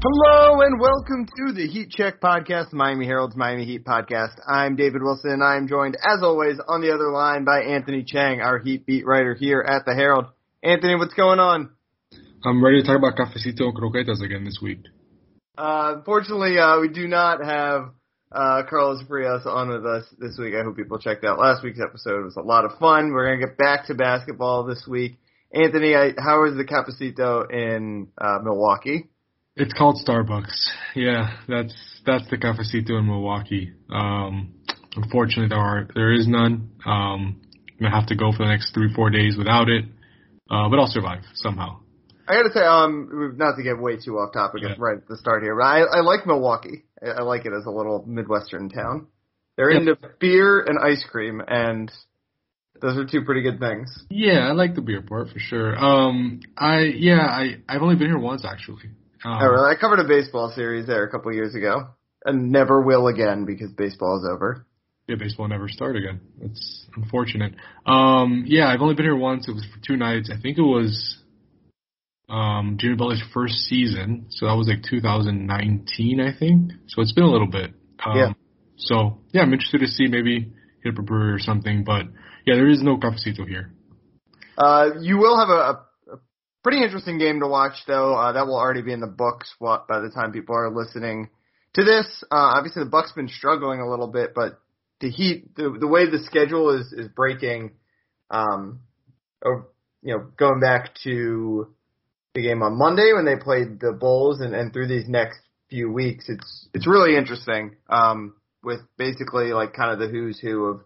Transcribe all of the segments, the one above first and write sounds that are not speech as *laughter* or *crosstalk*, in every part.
Hello and welcome to the Heat Check Podcast, Miami Herald's Miami Heat Podcast. I'm David Wilson. And I'm joined, as always, on the other line by Anthony Chiang, our Heat beat writer here at the Herald. Anthony, what's going on? I'm ready to talk about cafecito and croquetas again this week. Uh, unfortunately, uh, we do not have uh, Carlos Frias on with us this week. I hope people checked out last week's episode. It was a lot of fun. We're going to get back to basketball this week. Anthony, I, how is the cafecito in uh, Milwaukee? It's called Starbucks. Yeah, that's that's the cafecito in Milwaukee. Um, unfortunately, there are there is none. Um, I'm gonna have to go for the next three four days without it, uh, but I'll survive somehow. I gotta say, um, not to get way too off topic Yeah. right at the start here, but I, I like Milwaukee. I, I like it as a little midwestern town. They're Yep. into beer and ice cream, and those are two pretty good things. Yeah, I like the beer part for sure. Um, I yeah, I I've only been here once actually. Um, I, covered a baseball series there a couple years ago, and never will again because baseball is over. Yeah, baseball never start again. It's unfortunate. Um, yeah, I've only been here once. It was for two nights. I think it was um, Jimmy Butler's first season, so that was like 2019, I think. So it's been a little bit. Um, Yeah. So yeah, I'm interested to see maybe hit up a brewery or something. But yeah, there is no cafecito here. Uh, you will have a, a pretty interesting game to watch, though. Uh, that will already be in the books by the time people are listening to this. Uh, obviously, the Bucks been struggling a little bit, but the Heat, the, the way the schedule is is breaking, um, or, you know, going back to the game on Monday when they played the Bulls, and, and through these next few weeks, it's it's really interesting. Um, with basically like kind of the who's who of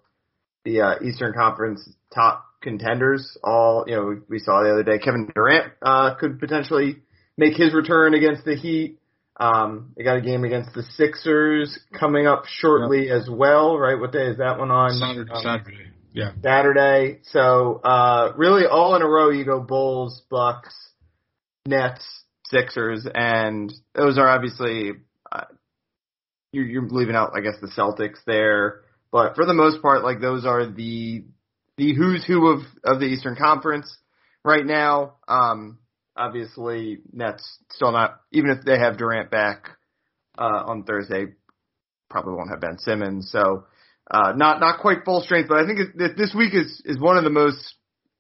the uh, Eastern Conference top contenders. All you know, we, saw the other day Kevin Durant uh, could potentially make his return against the Heat. Um, they got a game against the Sixers coming up shortly as well, right? What day is that one on? Saturday. Um, Saturday. Yeah. Saturday. So uh, really, all in a row. You go Bulls, Bucks, Nets, Sixers, and those are obviously uh, you're, you're leaving out, I guess, the Celtics there. But for the most part, like those are the the who's who of of the Eastern Conference right now. Um, obviously, Nets still not even if they have Durant back uh, on Thursday, probably won't have Ben Simmons. So uh, not not quite full strength, but I think this week is is one of the most.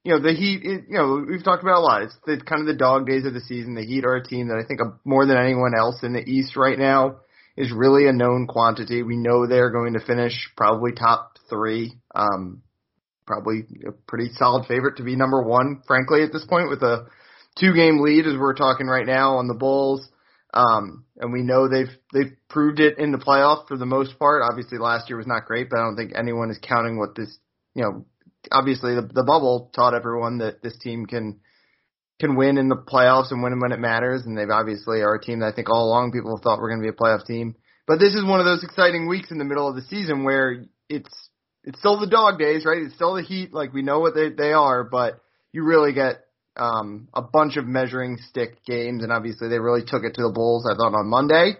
You know the Heat. It, you know we've talked about a lot. It's the kind of the dog days of the season. The Heat are a team that I think more than anyone else in the East right now is really a known quantity. We know they're going to finish probably top three. Um, probably a pretty solid favorite to be number one, frankly, at this point with a two game lead as we're talking right now on the Bulls. Um, and we know they've they've proved it in the playoffs for the most part. Obviously, last year was not great, but I don't think anyone is counting what this. You know, obviously the the bubble taught everyone that this team can can win in the playoffs and win when it matters. And they've obviously are a team that I think all along people thought were going to be a playoff team. But this is one of those exciting weeks in the middle of the season where it's it's still the dog days, right? It's still the Heat, like we know what they they are, but you really get um, a bunch of measuring stick games, and obviously they really took it to the Bulls. I thought on Monday,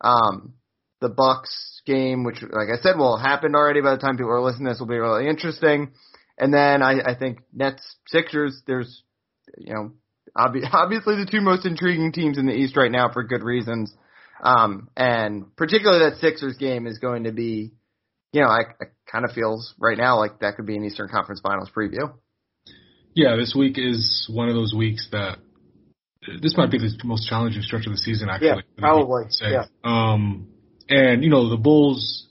um, the Bucks game, which like I said, will happen already by the time people are listening. This will be really interesting, and then I, I think Nets Sixers. There's you know obvi- *laughs* obviously the two most intriguing teams in the East right now for good reasons, um, and particularly that Sixers game is going to be. You know, I, I kind of feels right now like that could be an Eastern Conference Finals preview. Yeah, this week is one of those weeks that this might be the most challenging stretch of the season. Actually, Yeah, probably, say. yeah. Um, and you know the Bulls,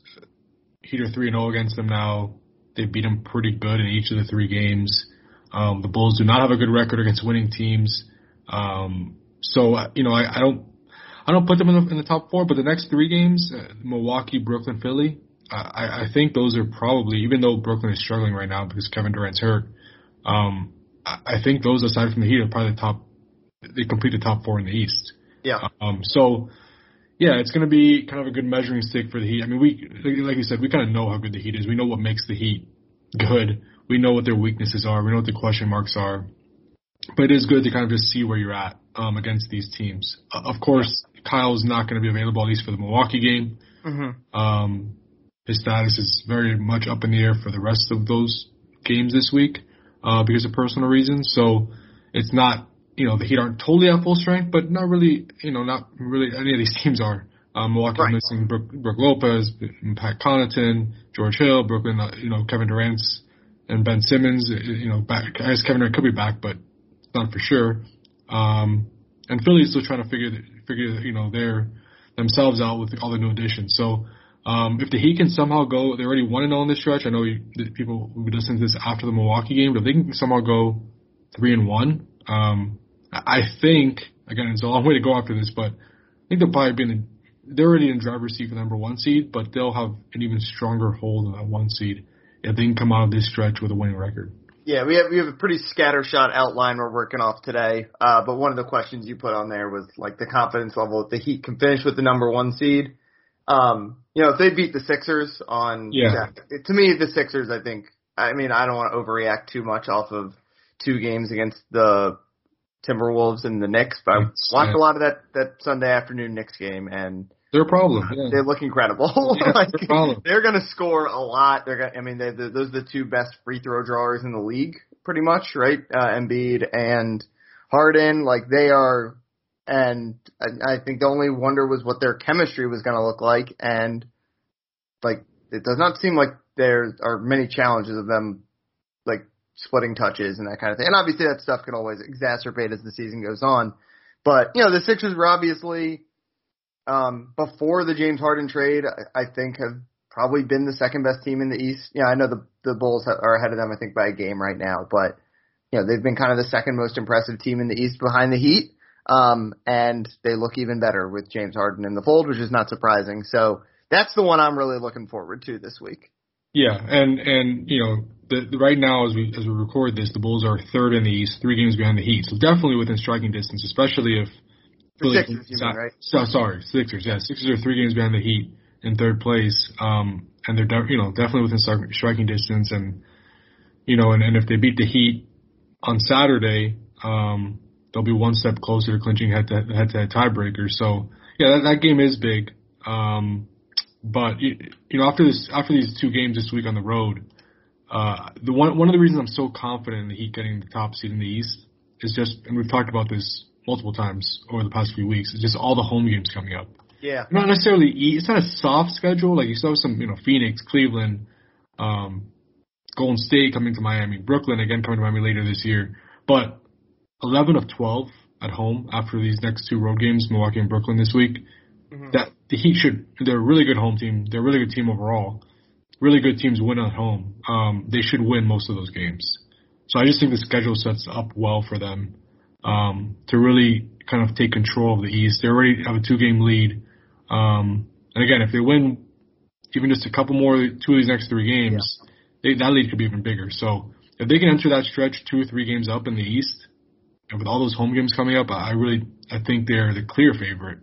Heat are three and zero against them now. They beat them pretty good in each of the three games. Um, the Bulls do not have a good record against winning teams. Um, so you know I, I don't I don't put them in the, in the top four, but the next three games, uh, Milwaukee, Brooklyn, Philly, I, I think those are probably even though Brooklyn is struggling right now because Kevin Durant's hurt. Um, I, I think those aside from the Heat are probably the top. They complete the top four in the East. Yeah. Um, so yeah, it's going to be kind of a good measuring stick for the Heat. I mean, we like you said, we kind of know how good the Heat is. We know what makes the Heat good. We know what their weaknesses are. We know what the question marks are. But it is good to kind of just see where you're at um, against these teams. Uh, of course, Kyle's not going to be available at least for the Milwaukee game. Mm-hmm. Um, his status is very much up in the air for the rest of those games this week uh, because of personal reasons. So it's not you know the Heat aren't totally at full strength, but not really. You know, not really any of these *laughs* teams are. Um, Milwaukee's Right. missing Brook, Brook Lopez, Pat Connaughton, George Hill, Brooklyn. Uh, you know, Kevin Durant's and Ben Simmons. uh, You know, back. I guess Kevin Durant could be back, but it's not for sure. Um, and Philly's still trying to figure figure you know their themselves out with all the new additions. So um, if the Heat can somehow go, they already one and zero in this stretch. I know you, that people be listening to this after the Milwaukee game, but if they can somehow go three and one, um, I think again it's a long way to go after this, but I think they'll probably be in. The, they're already in driver's seat for the number one seed, but they'll have an even stronger hold on that one seed if they can come out of this stretch with a winning record. Yeah, we have we have a pretty scattershot outline we're working off today. Uh, but one of the questions you put on there was like the confidence level if the Heat can finish with the number one seed. Um, you know, if they beat the Sixers on Yeah. to me the Sixers, I think. I mean, I don't want to overreact too much off of two games against the Timberwolves and the Knicks, but I watched yeah. a lot of that that Sunday afternoon Knicks game and They're a problem. Yeah. they look incredible. Yeah, *laughs* like, no problem. they're going to score a lot. They're gonna I mean, they, they, those are the two best free throw drawers in the league, pretty much, right? Uh, Embiid and Harden. Like they are, and I, think the only wonder was what their chemistry was going to look like, and like it does not seem like there are many challenges of them, like splitting touches and that kind of thing. And obviously, that stuff can always exacerbate as the season goes on. But you know, the Sixers were obviously um, before the James Harden trade, I, I think have probably been the second best team in the East. Yeah, I know the the Bulls are ahead of them, I think by a game right now, but you know they've been kind of the second most impressive team in the East behind the Heat. Um, and they look even better with James Harden in the fold, which is not surprising. So that's the one I'm really looking forward to this week. Yeah, and and you know, the, the right now as we as we record this, the Bulls are third in the East, three games behind the Heat, so definitely within striking distance, especially if The Philly- Sixers, you mean, right? So, sorry, Sixers. Yeah, Sixers are three games behind the Heat in third place, um, and they're de- you know definitely within stri- striking distance, and you know, and, and if they beat the Heat on Saturday, um, they'll be one step closer to clinching head to head to head tiebreaker. So yeah, that, that game is big. Um, but you, you know, after this, after these two games this week on the road, uh, the one one of the reasons I'm so confident in the Heat getting the top seed in the East is just, and we've talked about this multiple times over the past few weeks. It's just all the home games coming up. Yeah. Not necessarily, it's not a soft schedule. Like you still have some, you know, Phoenix, Cleveland, um, Golden State coming to Miami, Brooklyn again coming to Miami later this year. But 11 of 12 at home after these next two road games, Milwaukee and Brooklyn this week. Mhm. That the Heat should. They're a really good home team. They're a really good team overall. Really good teams win at home. Um, they should win most of those games. So I just think the schedule sets up well for them um, to really kind of take control of the East. They already have a two-game lead. Um, and again, if they win even just a couple more, two of these next three games, they, that lead could be even bigger. So if they can enter that stretch two or three games up in the East, and with all those home games coming up, I really I think they're the clear favorite.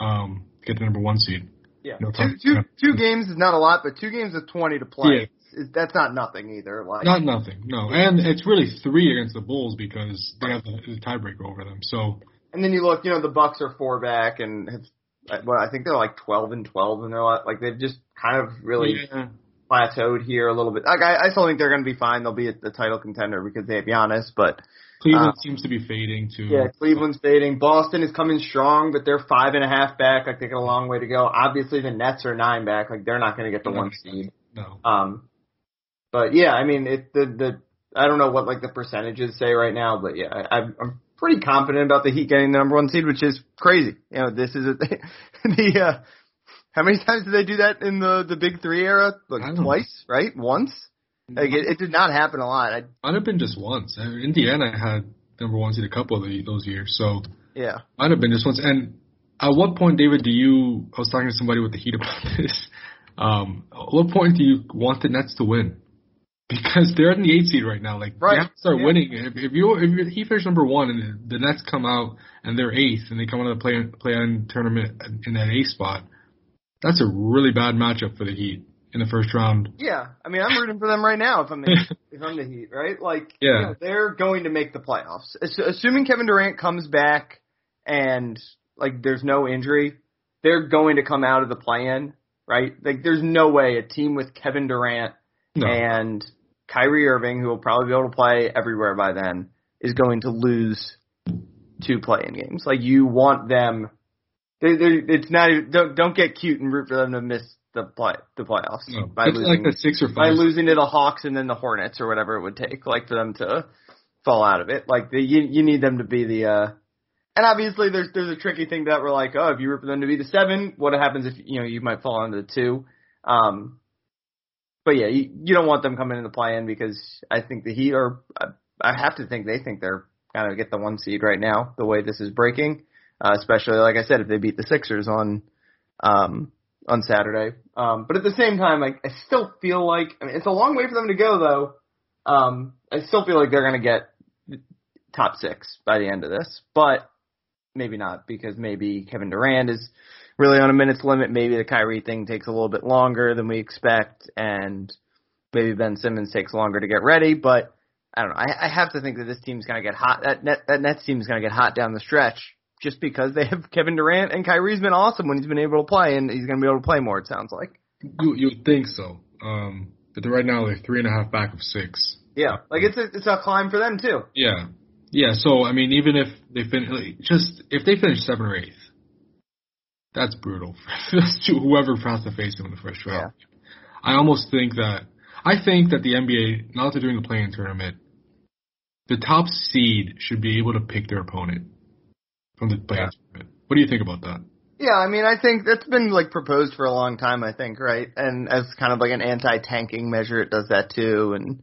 Um, to get the number one seed. Yeah. No, two, two, games is not a lot, but two games of 20 to play, Yeah. is, that's not nothing either. Like, Not nothing, no, and it's really three against the Bulls because they have the, the tiebreaker over them. So And then you look, you know, the Bucks are four back and have, well, I think they're like 12 and 12 and they're like, like they've just kind of really yeah, plateaued here a little bit. Like I, I still think they're going to be fine. They'll be at the title contender because they have Giannis, but Cleveland Uh, seems to be fading too. yeah, Cleveland's fading. Boston is coming strong, but they're five and a half back. Like they got a long way to go. Obviously the Nets are nine back. Like they're not going to get the one seed. no, Um, but yeah, I mean, it, the, the, I don't know what like the percentages say right now, but yeah, I, I'm, pretty confident about the Heat getting the number one seed, which is crazy. You know, this is a, *laughs* the, uh, how many times did they do that in the, the big three era? Like don't know. twice, right? Once? Like it, it did not happen a lot. I, might have been just once. Indiana had number one seed a couple of the, those years, so yeah. might have been just once. And at what point, David, do you? I was talking to somebody with the Heat about *laughs* this. Um, at what point do you want the Nets to win? Because they're in the eight seed right now. Like Right. you have to start Yeah. winning. If, if you if you, he finished number one and the Nets come out and they're eighth and they come out of the play play on tournament in that eighth spot, that's a really bad matchup for the Heat in the first round. Yeah, I mean, I'm rooting for them right now if I'm the, *laughs* if I'm the Heat, right? Like, Yeah. you know, they're going to make the playoffs, Ass- assuming Kevin Durant comes back and like there's no injury. They're going to come out of the play-in, right? Like, there's no way a team with Kevin Durant No, and Kyrie Irving, who will probably be able to play everywhere by then, is going to lose two play in games. Like you want them. They, it's not. Don't don't get cute and root for them to miss the play the playoffs no, by losing like the six or five by losing to the Hawks and then the Hornets or whatever it would take, like for them to fall out of it. Like the, you you need them to be the. uh and obviously, there's there's a tricky thing that we're like, oh, if you root for them to be the seven, what happens if you know you might fall into the two? Um, but yeah, you, you don't want them coming in the play in because I think the Heat are. I have to think they think they're kind of get the one seed right now. The way this is breaking, uh, especially like I said, if they beat the Sixers on um, on Saturday. Um, but at the same time, I, I still feel like I mean, it's a long way for them to go though. Um, I still feel like they're going to get top six by the end of this, but maybe not because maybe Kevin Durant is really on a minutes limit. Maybe the Kyrie thing takes a little bit longer than we expect, and maybe Ben Simmons takes longer to get ready. But I don't know. I, I have to think that this team's going to get hot. That net, that Nets team's going to get hot down the stretch just because they have *laughs* Kevin Durant and Kyrie's been awesome when he's been able to play, and he's going to be able to play more. It sounds like. You you would think so. Um, but right now they're three and a half back of six. Yeah, like it's a it's a climb for them too. Yeah, yeah. So I mean, even if they finish, like, just if they finish seven or eighth, that's brutal *laughs* to whoever has to face them in the first round. Yeah. I almost think that I think that the NBA, now that they're doing the play-in tournament, the top seed should be able to pick their opponent from the play-in yeah. What do you think about that? Yeah, I mean, I think that's been like proposed for a long time. I think, right? And as kind of like an anti-tanking measure, it does that too. And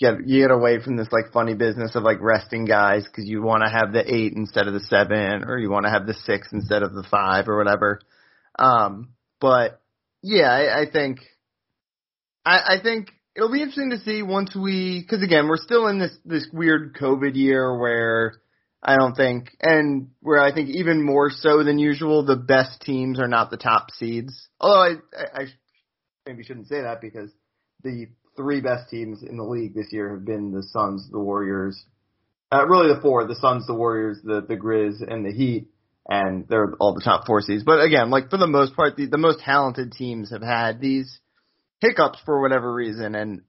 get you get away from this like funny business of like resting guys because you want to have the eight instead of the seven, or you want to have the six instead of the five, or whatever. Um, but yeah, I, I think I, I think it'll be interesting to see once we because again we're still in this this weird COVID year where I don't think and where I think even more so than usual the best teams are not the top seeds. Although I I, I maybe shouldn't say that because the three best teams in the league this year have been the Suns, the Warriors, uh, really the four: the Suns, the Warriors, the the Grizz, and the Heat. And they're all the top four seeds. But again, like for the most part, the, the most talented teams have had these hiccups for whatever reason, and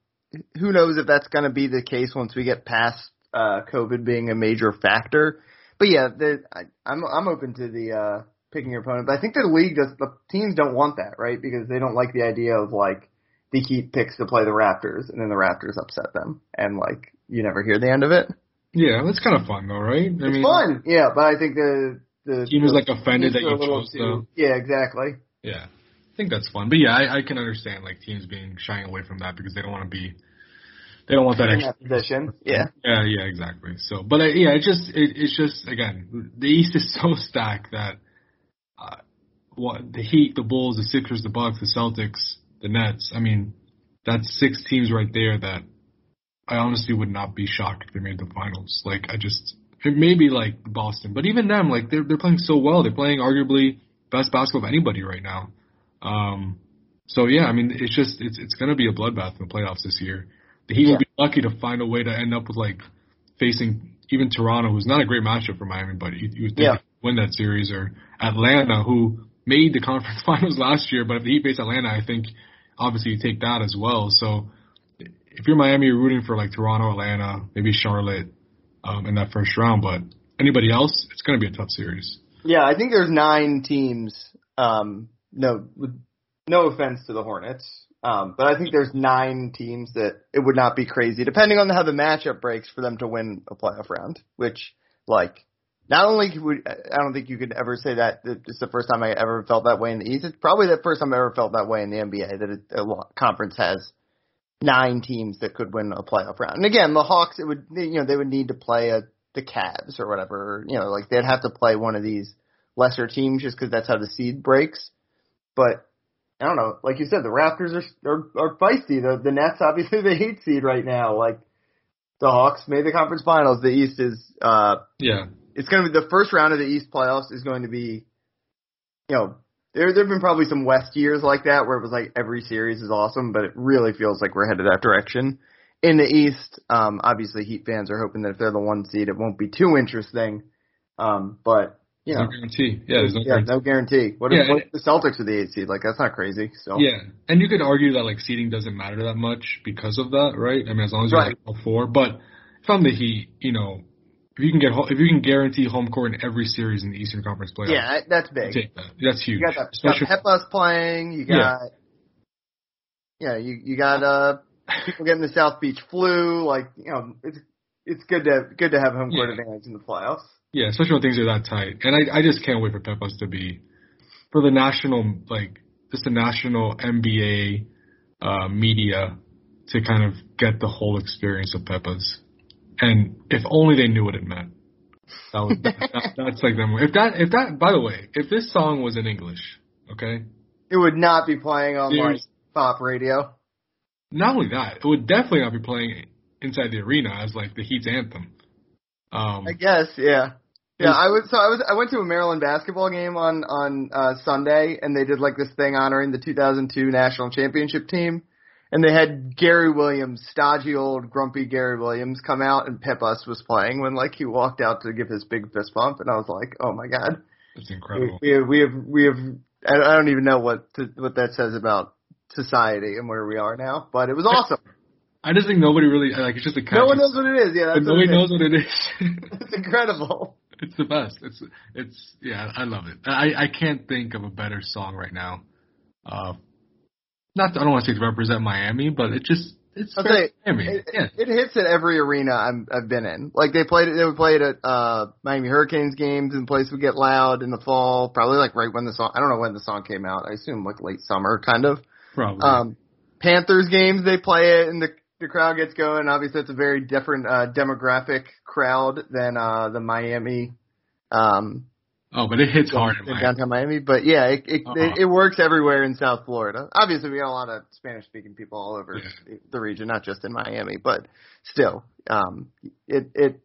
who knows if that's going to be the case once we get past uh, COVID being a major factor. But yeah, the, I, I'm I'm open to the uh, picking your opponent, but I think the league does the teams don't want that, right? Because they don't like the idea of like the Heat picks to play the Raptors, and then the Raptors upset them, and like you never hear the end of it. Yeah, that's kind of fun though, right? I it's mean, fun, yeah. But I think the the team is like offended that you chose them. Yeah, exactly. Yeah, I think that's fun. But yeah, I, I can understand like teams being shying away from that because they don't want to be. They don't want that extra position. Yeah. Yeah, yeah, exactly. So, but uh, yeah, it just it, it's just again the East is *laughs* so stacked that uh, what the Heat, the Bulls, the Sixers, the Bucks, the Celtics the Nets. I mean, that's six teams right there that I honestly would not be shocked if they made the finals. Like I just it may be like Boston, but even them, like they're they're playing so well. They're playing arguably best basketball of anybody right now. Um, so yeah, I mean it's just it's it's gonna be a bloodbath in the playoffs this year. Heat yeah. will be lucky to find a way to end up with like facing even Toronto, who's not a great matchup for Miami, but he, you would think yeah. win that series, or Atlanta, who made the *laughs* conference finals last year, but if the Heat face Atlanta, I think obviously you take that as well. So if you're Miami, you're rooting for like Toronto, Atlanta, maybe Charlotte um, in that first round. But anybody else, it's going to be a tough series. Yeah, I think there's nine teams. Um, no, no offense to the Hornets, um, but I think there's nine teams that it would not be crazy, depending on how the matchup breaks, for them to win a playoff round. Which, like, not only would I don't think you could ever say that it's the first time I ever felt that way in the East. It's probably the first time I ever felt that way in the NBA that a conference has nine teams that could win a playoff round. And again, the Hawks, it would you know they would need to play a the Cavs or whatever. You know, like they'd have to play one of these lesser teams just because that's how the seed breaks. But I don't know. Like you said, the Raptors are are, are feisty. The the Nets obviously *laughs* the eight seed right now. Like the Hawks made the conference finals. The East is uh yeah it's going to be the first round of the East playoffs is going to be, you know, there there've been probably some West years like that where it was like every series is awesome, but it really feels like we're headed that direction. In the East, um, obviously Heat fans are hoping that if they're the one seed, it won't be too interesting. Um, but you know, no guarantee. Yeah, there's no yeah, guarantee. no guarantee. What if, what if the Celtics are the eight seed? Like that's not crazy. So yeah, and you could argue that like seeding doesn't matter that much because of that, right? I mean, as long as you're right. like four. But if I'm the Heat, you know, if you can get if you can guarantee home court in every series in the Eastern Conference playoffs, Yeah, that's big. that. That's huge. You got, the, got Especially Pepas playing. You got Yeah. yeah, you you got uh people getting the South Beach flu. Like you know, it's it's good to good to have home court Yeah. advantage in the playoffs. Yeah, especially when things are that tight. And I I just can't wait for Pepas to be for the national like just the national NBA uh, media to kind of get the whole experience of Pepas. And if only they knew what it meant. That was *laughs* that, that, that's like them. If that if that by the way, if this song was in English, okay, It would not be playing on like pop radio. not only that, it would definitely not be playing inside the arena as like the Heat's anthem. Um, I guess, yeah. Yeah, I was so I was I went to a Maryland basketball game on on uh Sunday and they did like this thing honoring the 2002 national championship team and they had Gary Williams, stodgy old grumpy Gary Williams come out and Pepas was playing when like he walked out to give his big fist bump and I was like, "Oh my god." it's incredible. we have we have we have I don't- I don't even know what to, what that says about society and where we are now, but it was awesome. I just think nobody really like. It's just a no one knows what it is. Yeah, that's what nobody it is. knows what it is. *laughs* It's incredible. It's the best. It's it's yeah. I love it. I I can't think of a better song right now. Uh, not I don't want to say to represent Miami, but it just it's very Miami. It, yeah. it hits at every arena I'm, I've been in. Like they played it, they would play it at uh Miami Hurricanes games, and the place would get loud in the fall. Probably like right when the song. I don't know when the song came out. I assume like late summer, kind of. Probably. Um, Panthers games they play it, and the the crowd gets going. Obviously, it's a very different uh demographic crowd than uh the Miami. Um, oh, but it hits hard in Miami. downtown Miami. But yeah, it it, Uh-uh. it it works everywhere in South Florida. Obviously, we got a lot of Spanish speaking people all over Yeah. the region, not just in Miami, but still, um, it it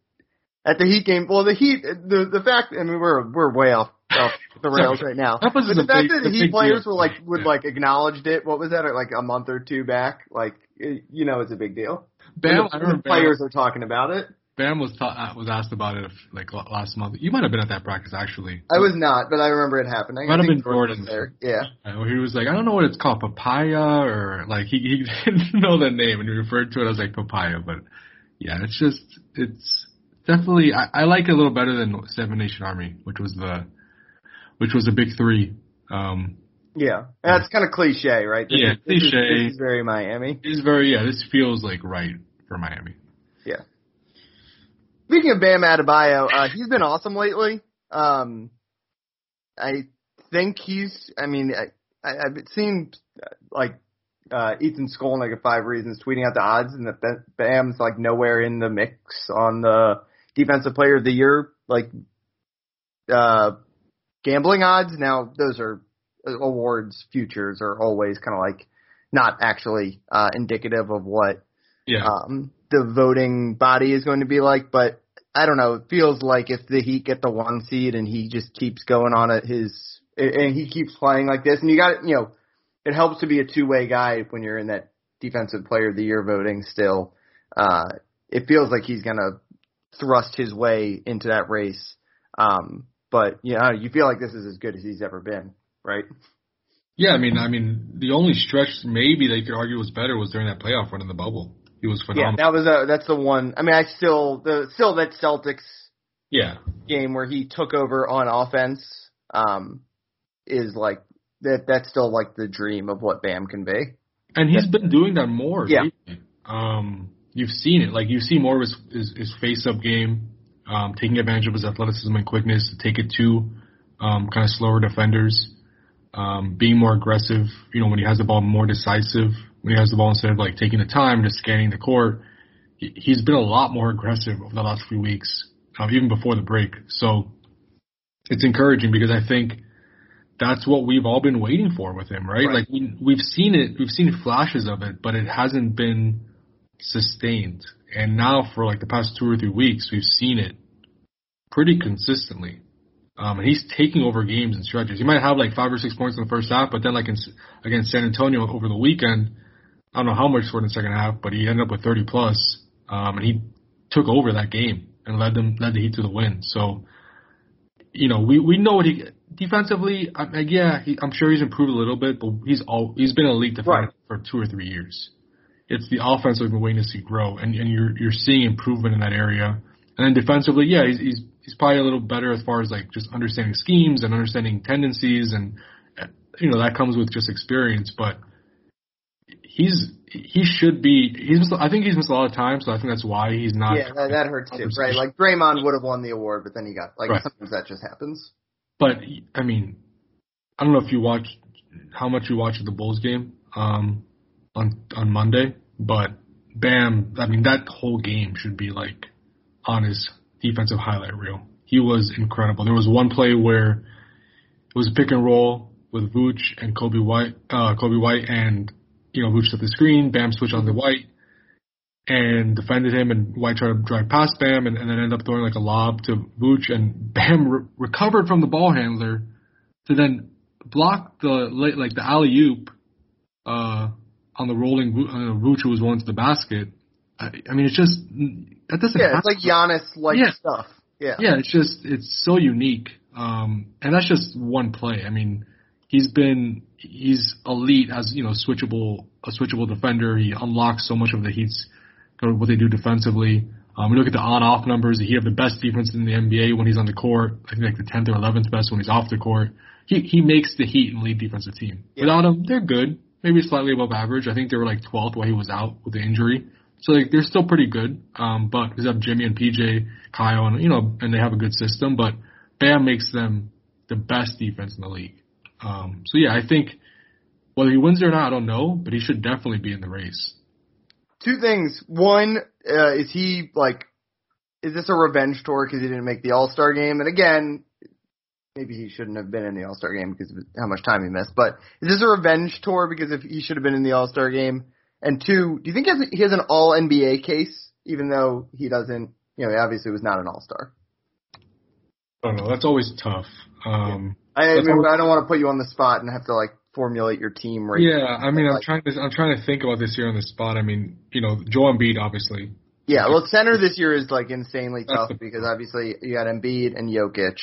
at the Heat game. Well, the Heat, the the fact, I mean, we're we're way off off the rails right now. *laughs* But the fact big- that the Heat players deal. were like would Yeah. like acknowledged it. What was that? Like a month or two back, like you know, it's a big deal. Bam, the, I when the Bam, players are talking about it. Bam was ta- uh, was asked about it like last month. You might have been at that practice actually. I was not, but I remember it happening. Might I have been Jordan. there. Yeah. Uh, he was like, I don't know what it's called, papaya, or like he he *laughs* didn't know the name and he referred to it as like papaya, but yeah, it's just it's definitely I, I like it a little better than Seven Nation Army, which was the which was the big three. Um, Yeah, that's kind of cliche, right? This Yeah, is, this is- cliche. This is very Miami. it's very yeah, this feels like right for Miami. Yeah. Speaking of Bam Adebayo, uh, he's been awesome lately. Um, I think he's. I mean, I, I, I've seen like uh, Ethan Skolnick at Five Reasons tweeting out the odds, and that Bam's like nowhere in the mix on the Defensive Player of the Year like uh, gambling odds. Now, those are awards futures are always kind of like not actually uh, indicative of what Yeah, um, the voting body is going to be like. But I don't know. It feels like if the Heat get the one seed and he just keeps going on at his and he keeps playing like this, and you got you know, it helps to be a two way guy when you're in that defensive player of the year voting. Still, uh, it feels like he's gonna thrust his way into that race. Um, but yeah, you feel like this is as good as he's ever been, right? yeah. I mean, I mean, the only stretch maybe they could argue was better was during that playoff run in the bubble. He was phenomenal. Yeah, that was a that's the one. I mean, I still the still that Celtics Yeah, game where he took over on offense um, is like that. That's still like the dream of what Bam can be. And he's been doing that more. Yeah. Um, you've seen it. Like you see more of his his, his face up game, um, taking advantage of his athleticism and quickness to take it to um, kind of slower defenders, um, being more aggressive. You know, when he has the ball, more decisive. When he has the ball, instead of like taking the time, just scanning the court, he- he's been a lot more aggressive over the last few weeks, um, even before the break. So it's encouraging because I think that's what we've all been waiting for with him, right? Right. Like we, we've seen it, we've seen flashes of it, but it hasn't been sustained. And now for like the past two or three weeks, we've seen it pretty consistently. Um, and he's taking over games and stretches. He might have like five or six points in the first half, but then like in, against San Antonio over the weekend, I don't know how much scored in the second half, but he ended up with 30 plus, um, and he took over that game and led them, led the Heat to the win. So, you know, we, we know what he, defensively, I, I- yeah, he, I'm sure he's improved a little bit, but he's all, he's been a elite defender Right. for two or three years. It's the offense we've been waiting to see grow, and, and you're, you're seeing improvement in that area. And then defensively, yeah, he's, he's he's probably a little better as far as like just understanding schemes and understanding tendencies, and you know that comes with just experience. But he's he should be. He's missed, I think he's missed a lot of time, so I think that's why he's not. Yeah, that, that hurts too, right? Like Draymond would have won the award, but then he got like right. sometimes that just happens. But I mean, I don't know if you watch how much you watched the Bulls game um, on on Monday, but Bam, I mean that whole game should be like on his defensive highlight reel. He was incredible. There was one play where it was pick and roll with Vooch and Kobe White, uh, Coby White, and you know Vooch took the screen. Bam switched on the White and defended him, and White tried to drive past Bam, and, and then ended up throwing like a lob to Vooch, and Bam re- recovered from the ball handler to then block the like the alley oop uh, on the rolling uh, Vooch who was going to the basket. I, I mean, it's just that doesn't. Yeah, it's like Giannis like yeah. stuff. Yeah. Yeah, it's just it's so unique, um, and that's just one play. I mean, he's been he's elite as you know switchable a switchable defender. He unlocks so much of the Heat's what they do defensively. Um, we look at the on-off numbers. He have the best defense in the NBA when he's on the court. I think like the 10th or 11th best when he's off the court. He he makes the Heat and lead defensive team. Yeah. Without him, they're good. Maybe slightly above average. I think they were like 12th while he was out with the injury. So like they're still pretty good. Um, but because have Jimmy and PJ, Kyle, and you know, and they have a good system. But Bam makes them the best defense in the league. Um, so yeah, I think whether he wins or not, I don't know, but he should definitely be in the race. Two things. One, uh, is he like, is this a revenge tour because he didn't make the All Star game? And again, maybe he shouldn't have been in the All Star game because of how much time he missed. But is this a revenge tour because if he should have been in the All Star game? And two, do you think he has, he has an All NBA case, even though he doesn't? You know, he obviously was not an All Star. I don't know. That's always tough. Um, I, I, mean, always, I don't want to put you on the spot and have to like formulate your team right. Yeah, I mean, I'm like, trying to I'm trying to think about this year on the spot. I mean, you know, Joel Embiid obviously. Yeah, well, center this year is like insanely tough because obviously you got Embiid and Jokic.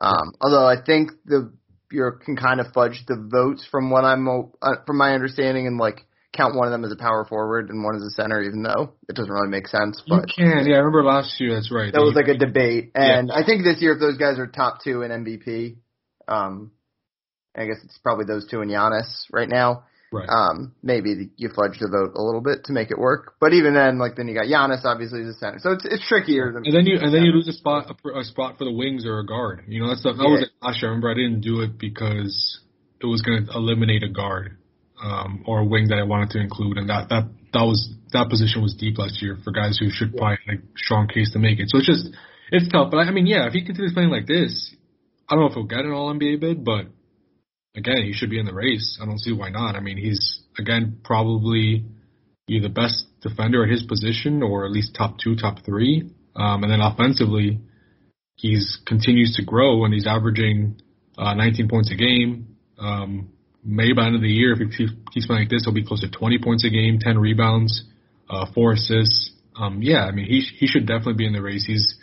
Um, although I think the you can kind of fudge the votes from what I'm uh, from my understanding and like count one of them as a power forward and one as a center, even though it doesn't really make sense. But you can, yeah. I remember last year. That's right. That was like a debate, and yeah. I think this year, if those guys are top two in MVP, um, I guess it's probably those two and Giannis right now. Right. Um, maybe you fudge the vote a little bit to make it work, but even then, like then you got Giannis obviously as a center, so it's it's trickier. Than and then you and then you lose a spot a, a spot for the wings or a guard. You know that's the, that yeah. was it last year. I remember I didn't do it because it was going to eliminate a guard um, or a wing that I wanted to include, and that that that was that position was deep last year for guys who should probably have a strong case to make it. So it's just it's tough. But I, I mean, yeah, if he continues playing like this, I don't know if he'll get an All NBA bid, but again, he should be in the race. I don't see why not. I mean, he's again probably either the best defender at his position or at least top two, top three. Um, and then offensively, he's continues to grow and he's averaging uh, 19 points a game. Um, maybe by the end of the year, if he keeps playing like this, he'll be close to 20 points a game, 10 rebounds, uh, four assists. Um, yeah, I mean, he he should definitely be in the race. He's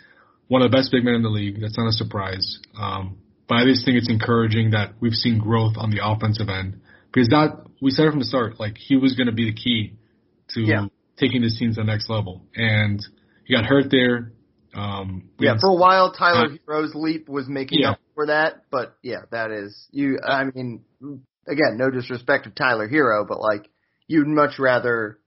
one of the best big men in the league. That's not a surprise. Um, but I just think it's encouraging that we've seen growth on the offensive end because that we said it from the start, like he was going to be the key to yeah. taking this team to the next level, and he got hurt there. Um, yeah, for a while, Tyler uh, leap was making yeah. up for that, but yeah, that is you. I mean, again, no disrespect to Tyler Herro, but like you'd much rather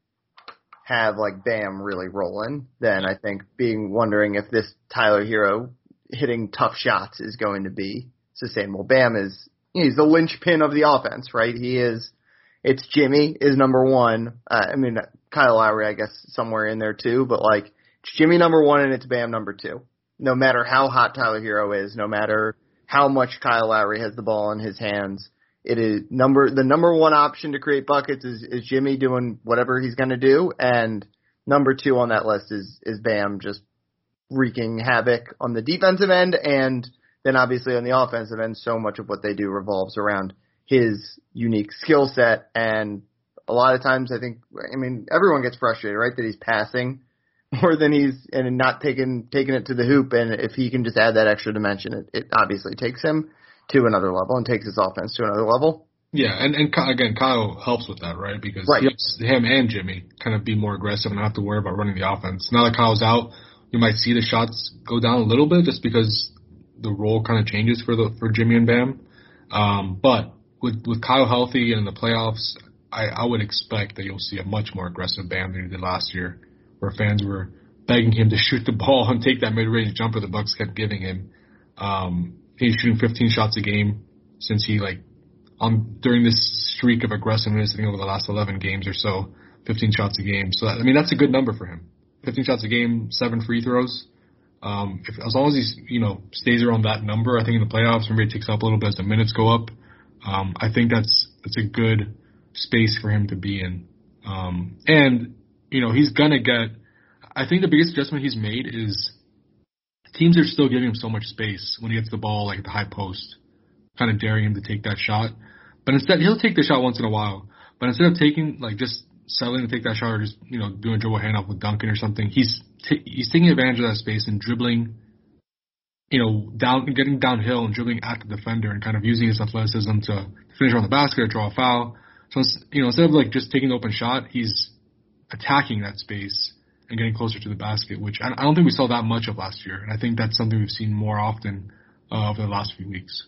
have like Bam really rolling than I think being wondering if this Tyler Herro hitting tough shots is going to be sustainable. Bam is he's the linchpin of the offense, right? He is. It's Jimmy is number one. Uh, I mean Kyle Lowry, I guess somewhere in there too, but like it's Jimmy number one and it's Bam number two. No matter how hot Tyler Herro is, no matter how much Kyle Lowry has the ball in his hands, it is number the number one option to create buckets is, is Jimmy doing whatever he's going to do, and number two on that list is is Bam just wreaking havoc on the defensive end, and then obviously on the offensive end, so much of what they do revolves around his unique skill set. And a lot of times, I think, I mean, everyone gets frustrated, right, that he's passing more than he's and not taking taking it to the hoop. And if he can just add that extra dimension, it, it obviously takes him to another level and takes his offense to another level. Yeah, and and again, Kyle helps with that, right? Because right. he helps him and Jimmy kind of be more aggressive and not have to worry about running the offense. Now that Kyle's out, you might see the shots go down a little bit just because the role kind of changes for the for Jimmy and Bam. Um, but with with Kyle healthy and in the playoffs, I, I would expect that you'll see a much more aggressive Bam than he did last year, where fans were begging him to *laughs* shoot the ball and take that mid range jumper the Bucks kept giving him. Um, he's shooting 15 shots a game since he like on during this streak of aggressiveness. I think over the last 11 games or so, 15 shots a game. So I mean that's a good number for him. 15 shots a game, seven free throws. Um, if, as long as he's you know stays around that number, I think in the playoffs, maybe it ticks up a little bit as the minutes go up. Um, I think that's that's a good space for him to be in. Um, and you know he's gonna get. I think the biggest adjustment he's made is teams are still giving him so much space when he gets the ball like at the high post, kind of daring him to take that shot. But instead, he'll take the shot once in a while. But instead of taking like just settling to take that shot or just you know doing a dribble handoff with Duncan or something, he's t- he's taking advantage of that space and dribbling, you know, down getting downhill and dribbling at the defender and kind of using his athleticism to finish on the basket or draw a foul. So you know, instead of like just taking the open shot, he's attacking that space and getting closer to the basket, which I don't think we saw that much of last year, and I think that's something we've seen more often uh, over the last few weeks.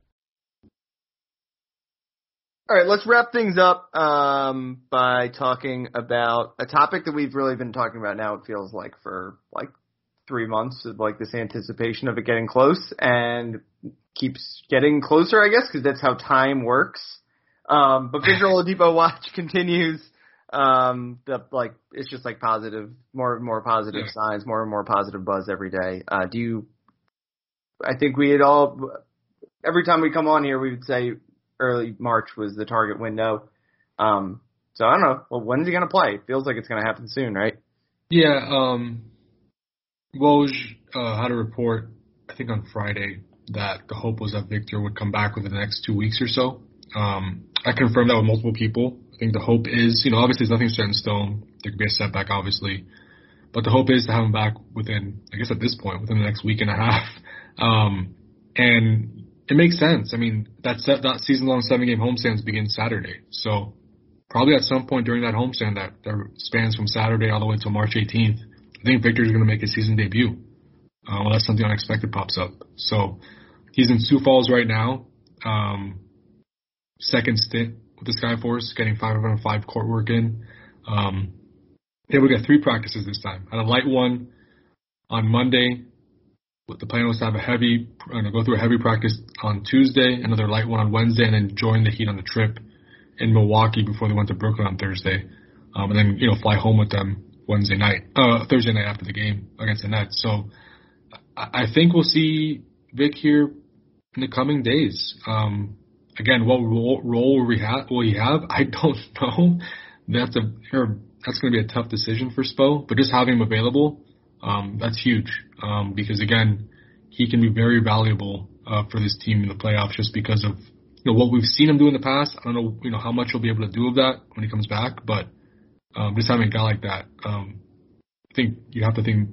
All right, let's wrap things up um, by talking about a topic that we've really been talking about now. It feels like for like three months, of like this anticipation of it getting close, and keeps getting closer, I guess, because that's how time works. Um, but *laughs* Victor Oladipo watch continues. Um, the like it's just like positive, more and more positive yeah. signs, more and more positive buzz every day. Uh, do you? I think we had all every time we come on here, we would say early March was the target window. Um, so I don't know. Well, when's he going to play? feels like it's going to happen soon, right? Yeah. Um, Woj uh, had a report, I think on Friday, that the hope was that Victor would come back within the next two weeks or so. Um, I confirmed that with multiple people. I think the hope is, you know, obviously there's nothing set in stone. There could be a setback, obviously, but the hope is to have him back within, I guess at this point, within the next week and a half. *laughs* Um, and it makes sense. I mean, that that season long seven game homestands begins Saturday. So probably at some point during that homestand that, that spans from Saturday all the way until March 18th, I think Victor's going to make his season debut. Uh, unless something unexpected pops up. So he's in Sioux Falls right now. Um, second stint with the Skyforce, getting five out of five court work in. Um, they will get three practices this time. Had a light one on Monday, the plan was to have a heavy, uh, go through a heavy practice on Tuesday, another light one on Wednesday, and then join the Heat on the trip in Milwaukee before they went to Brooklyn on Thursday, um, and then you know fly home with them Wednesday night, uh, Thursday night after the game against the Nets. So I, I think we'll see Vic here in the coming days. Um, again, what role, role will, we have, will he have? *laughs* I don't know. That's a that's going to be a tough decision for Spo, but just having him available um, that's huge um, because again, he can be very valuable uh, for this team in the playoffs just because of you know what we've seen him do in the past. I don't know you know how much he'll be able to do of that when he comes back, but um, just having a guy like that, um, I think you have to think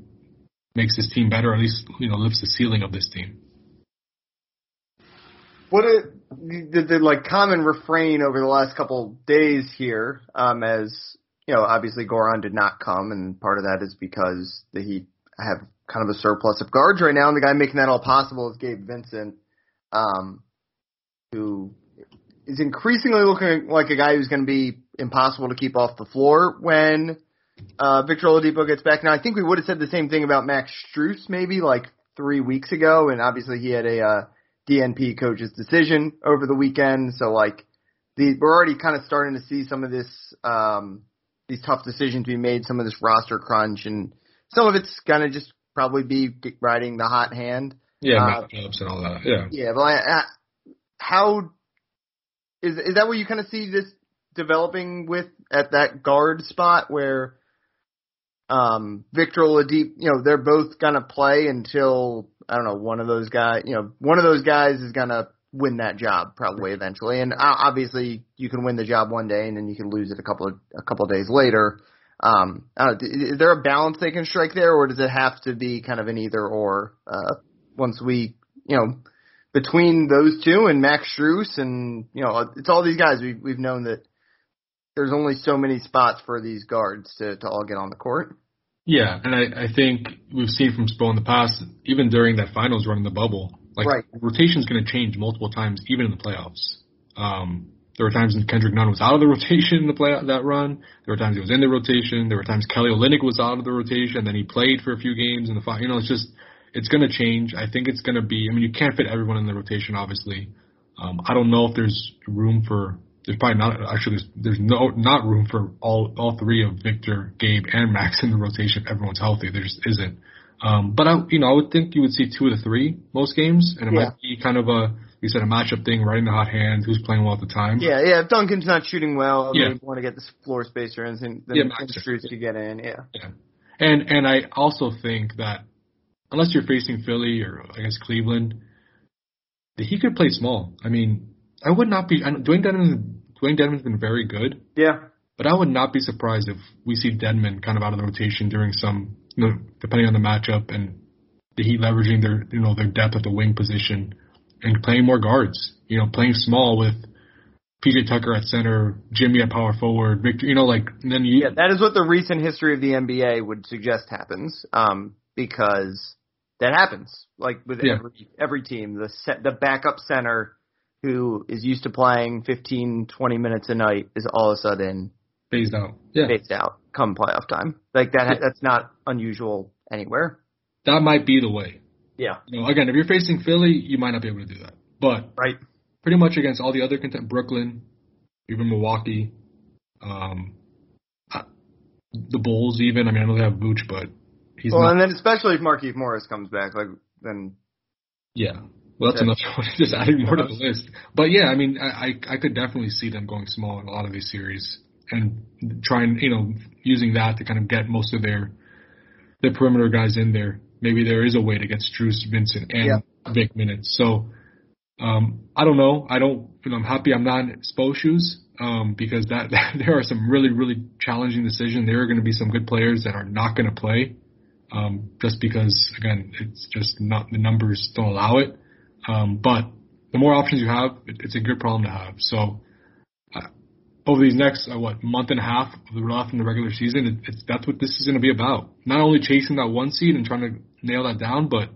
makes this team better, or at least you know lifts the ceiling of this team. What it, the, the like common refrain over the last couple days here, um, as you know, obviously Goran did not come, and part of that is because the Heat have kind of a surplus of guards right now, and the guy making that all possible is Gabe Vincent, um, who is increasingly looking like a guy who's going to be impossible to keep off the floor when uh, Victor Oladipo gets back. Now, I think we would have said the same thing about Max Strus maybe like three weeks ago, and obviously he had a uh, DNP coach's decision over the weekend. So like, the we're already kind of starting to see some of this, um, these tough decisions be made, some of this roster crunch, and some of it's kind of just probably be riding the hot hand. Yeah, Uh, and all that. Yeah. Yeah, but I, I, how is is that where you kind of see this developing with at that guard spot where um Victor Oladipo, you know, they're both gonna play until I don't know one of those guys, you know, one of those guys is gonna win that job probably eventually, and uh, obviously you can win the job one day and then you can lose it a couple of a couple of days later. Um, know, is there a balance they can strike there, or does it have to be kind of an either or? Uh, once we, you know, between those two and Max Strus and you know it's all these guys We've we've known that there's only so many spots for these guards to to all get on the court. Yeah, and I, I think we've seen from Spo in the past, even during that finals run in the bubble, like Right. rotation's going to change multiple times, even in the playoffs. Um, there were times when Kendrick Nunn was out of the rotation in the play that run. There were times he was in the rotation. There were times Kelly Olynyk was out of the rotation, then he played for a few games in the final. You know, it's just it's going to change. I think it's going to be. I mean, you can't fit everyone in the rotation, obviously. Um, I don't know if there's room for. There's probably not actually. There's, there's no not room for all all three of Victor, Gabe, and Max in the rotation if everyone's healthy. There just isn't. Um, but I, you know, I would think you would see two of the three most games, and it Yeah. might be kind of a you said a matchup thing, right in the hot hand, who's playing well at the time. Yeah, yeah. If Duncan's not shooting well, Yeah. they want to get this floor spacer in, then then Yeah, yeah, to get in. Yeah, Yeah. And and I also think that unless you're facing Philly or I guess Cleveland, that he could play small. I mean, I would not be. I know Dewayne Dedmon. Dewayne Dedmon's been very good, yeah, but I would not be surprised if we see Dedmon kind of out of the rotation during some, you know, depending on the matchup and the Heat leveraging their you know their depth at the wing position and playing more guards. You know, playing small with PJ Tucker at center, Jimmy at power forward, Victor. You know, like and then you yeah. That is what the recent history of the NBA would suggest happens. Um, because that happens. Like with Yeah. every every team, the set, the backup center who is used to playing 15, 20 minutes a night is all of a sudden phased out. Yeah. phased out come playoff time. Like that. Yeah. That's not unusual anywhere. that might be the way. Yeah. You know, again, if you're facing Philly, you might not be able to do that. But Right. pretty much against all the other content, Brooklyn, even Milwaukee, um, uh, the Bulls, even. I mean, I know they have Vooch, but he's well, not. and then especially if Markieff Morris comes back, like then yeah. Well, that's Yeah. another *laughs* one. Just adding more to the list. But yeah, I mean, I, I I could definitely see them going small in a lot of these series and trying, you know, using that to kind of get most of their their perimeter guys in there. Maybe there is a way to get Strus, Vincent, and Yeah. Vic minutes. So um, I don't know. I don't. You know, I'm happy I'm not in Spo shoes um, because *laughs* that, there are some really really challenging decisions. There are going to be some good players that are not going to play um, just because again it's just not the numbers don't allow it. Um, but the more options you have, it, it's a good problem to have. So over these next uh, what month and a half of the left in the regular season, it, that's what this is going to be about. Not only chasing that one seed and trying to nail that down, but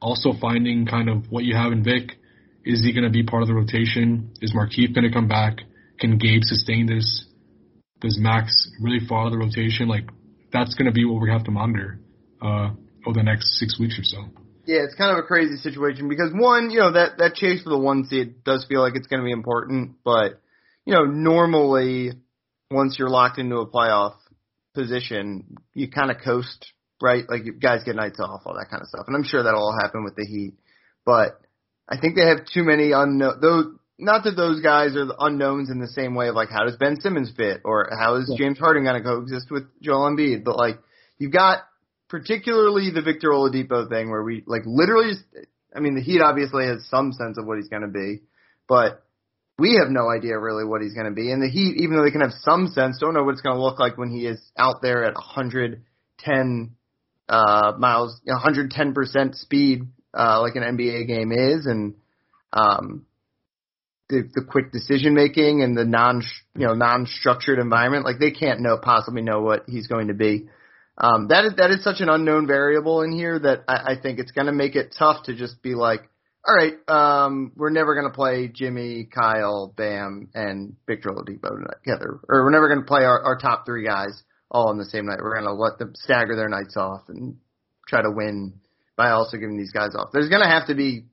also finding kind of what you have in Vic. Is he going to be part of the rotation? Is Markieff going to come back? Can Gabe sustain this? Does Max really fall the rotation? Like that's going to be what we have to monitor uh, over the next six weeks or so. Yeah, it's kind of a crazy situation because one, you know, that that chase for the one seed does feel like it's going to be important, but you know, normally once you're locked into a playoff position, you kind of coast, right? Like you guys get nights off, all that kind of stuff, and I'm sure that'll all happen with the Heat, but I think they have too many unknown. Those not that those guys are the unknowns in the same way of like how does Ben Simmons fit? Or how is James Harden going to coexist with Joel Embiid, but like you've got particularly the Victor Oladipo thing where we like literally just, I mean the Heat obviously has some sense of what he's going to be, but we have no idea really what he's going to be. And the Heat, even though they can have some sense, don't know what it's going to look like when he is out there at 110 uh, miles, 110 percent speed, uh, like an NBA game is, and um, the the quick decision making and the non you know non structured environment. Like they can't know possibly know what he's going to be. Um, that is that is such an unknown variable in here that I, I think it's going to make it tough to just be like, all right, um, we're never going to play Jimmy, Kyle, Bam, and Victor Oladipo together, or we're never going to play our, our top three guys all on the same night. We're gonna let them stagger their nights off and try to win by also giving these guys off. There's gonna have to be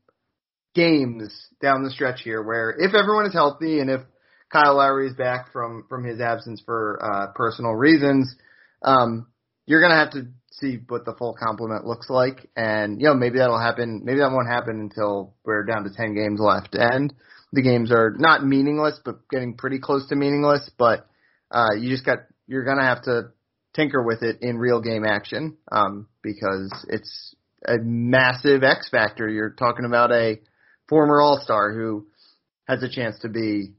games down the stretch here where if everyone is healthy and if Kyle Lowry is back from from his absence for uh, personal reasons, um, you're gonna have to see what the full complement looks like, and you know maybe that'll happen. Maybe that won't happen until we're down to ten games left, and the games are not meaningless, but getting pretty close to meaningless. But uh, you just got you're gonna have to tinker with it in real game action um, because it's a massive X factor. You're talking about a former All Star who has a chance to be,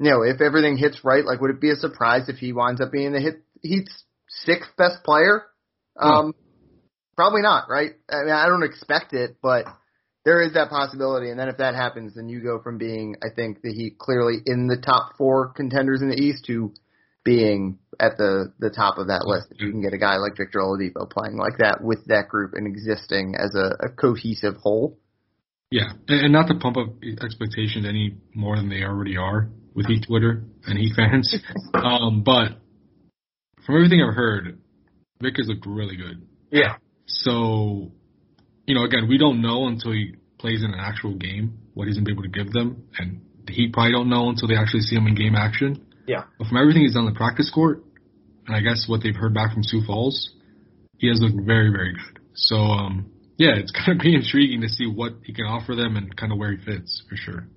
you know, if everything hits right, like would it be a surprise if he winds up being the hit Heat's sixth best player? Um, probably not, right? I mean, I don't expect it, but there is that possibility. And then if that happens, then you go from being, I think, the Heat clearly in the top four contenders in the East to being at the the top of that list. If you can get a guy like Victor Oladipo playing like that with that group and existing as a, a cohesive whole. Yeah, and, and not to pump up expectations any more than they already are with Heat Twitter and Heat fans, *laughs* um, but from everything I've heard, Vic has looked really good. Yeah. So, you know, again, we don't know until he plays in an actual game what he's gonna be able to give them, and the Heat probably don't know until they actually see him in game action. Yeah. But from everything he's done on the practice court, and I guess what they've heard back from Sioux Falls, he has looked very, very good. So, um, yeah, it's *laughs* gonna be intriguing to see what he can offer them and kind of where he fits for sure.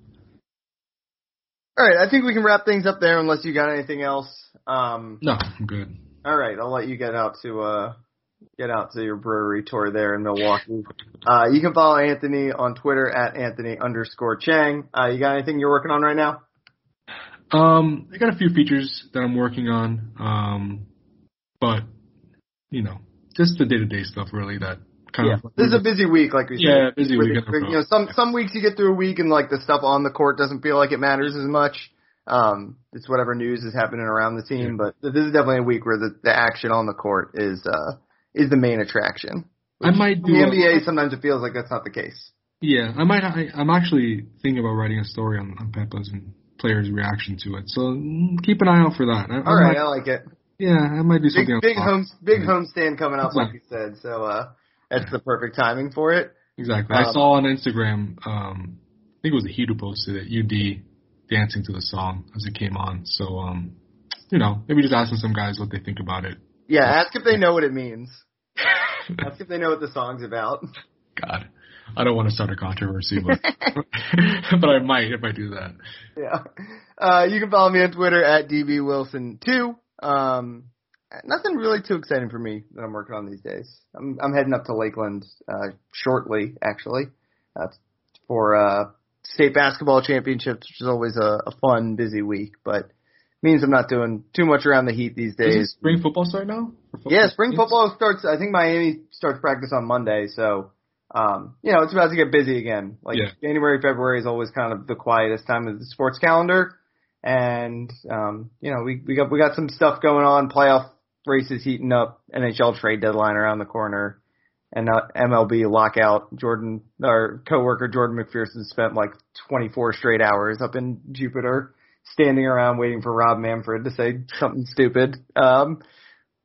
All right, I think we can wrap things up there unless you got anything else. Um, No, I'm good. All right, I'll let you get out to uh get out to your brewery tour there in Milwaukee. Uh, you can follow Anthony on Twitter at Anthony underscore Chiang. Uh, you got anything you're working on right now? Um, I got a few features that I'm working on, um, but you know, just the day to day stuff really that kind Yeah. of. This is a busy week, like we said. Yeah, busy week. You know, some some weeks you get through a week and like the stuff on the court doesn't feel like it matters as much. Um, it's whatever news is happening around the team, but this is definitely a week where the, the action on the court is uh is the main attraction. I might do the a- NBA, sometimes it feels like that's not the case. Yeah, I might. I, I'm actually thinking about writing a story on, on Pepas and players' reaction to it. So keep an eye out for that. I, All right, I I might, like it. yeah, I might do something. big home big Yeah. homestand coming up, like you said. So uh, that's the perfect timing for it. Exactly. I Um, saw on Instagram. Um, I think it was the Heat who posted it. UD dancing to the song as it came on. So um, you know, maybe just asking some guys what they think about it. Yeah, ask if they know what it means. *laughs* Ask if they know what the song's about. God, I don't want to start a controversy, but *laughs* *laughs* but I might if I do that. Yeah. Uh, you can follow me on Twitter at dbwilson2. Um, nothing really too exciting for me that I'm working on these days. I'm, I'm heading up to Lakeland, uh, shortly, actually, uh, for, uh, state basketball championships, which is always a, a fun, busy week, but means I'm not doing too much around the heat these Is days. spring football start now? Yeah, spring football starts. I think Miami starts practice on Monday, so um, you know it's about to get busy again. Like Yeah. January, February is always kind of the quietest time of the sports calendar, and um, you know we we got we got some stuff going on. Playoff races heating up. NHL trade deadline around the corner, and uh, MLB lockout. Jordan, our coworker Jordan McPherson spent like 24 straight hours up in Jupiter, standing around waiting for Rob Manfred to say something stupid. Um,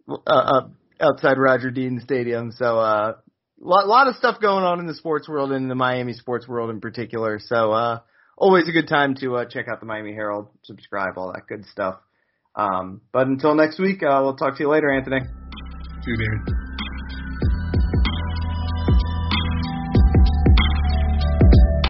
uh, uh, outside Roger Dean Stadium. So, uh, lot, lot of stuff going on in the sports world and in the Miami sports world in particular. So, uh, always a good time to, uh, check out the Miami Herald, subscribe, all that good stuff. Um, but until next week, uh, we'll talk to you later, Anthony. See you, David.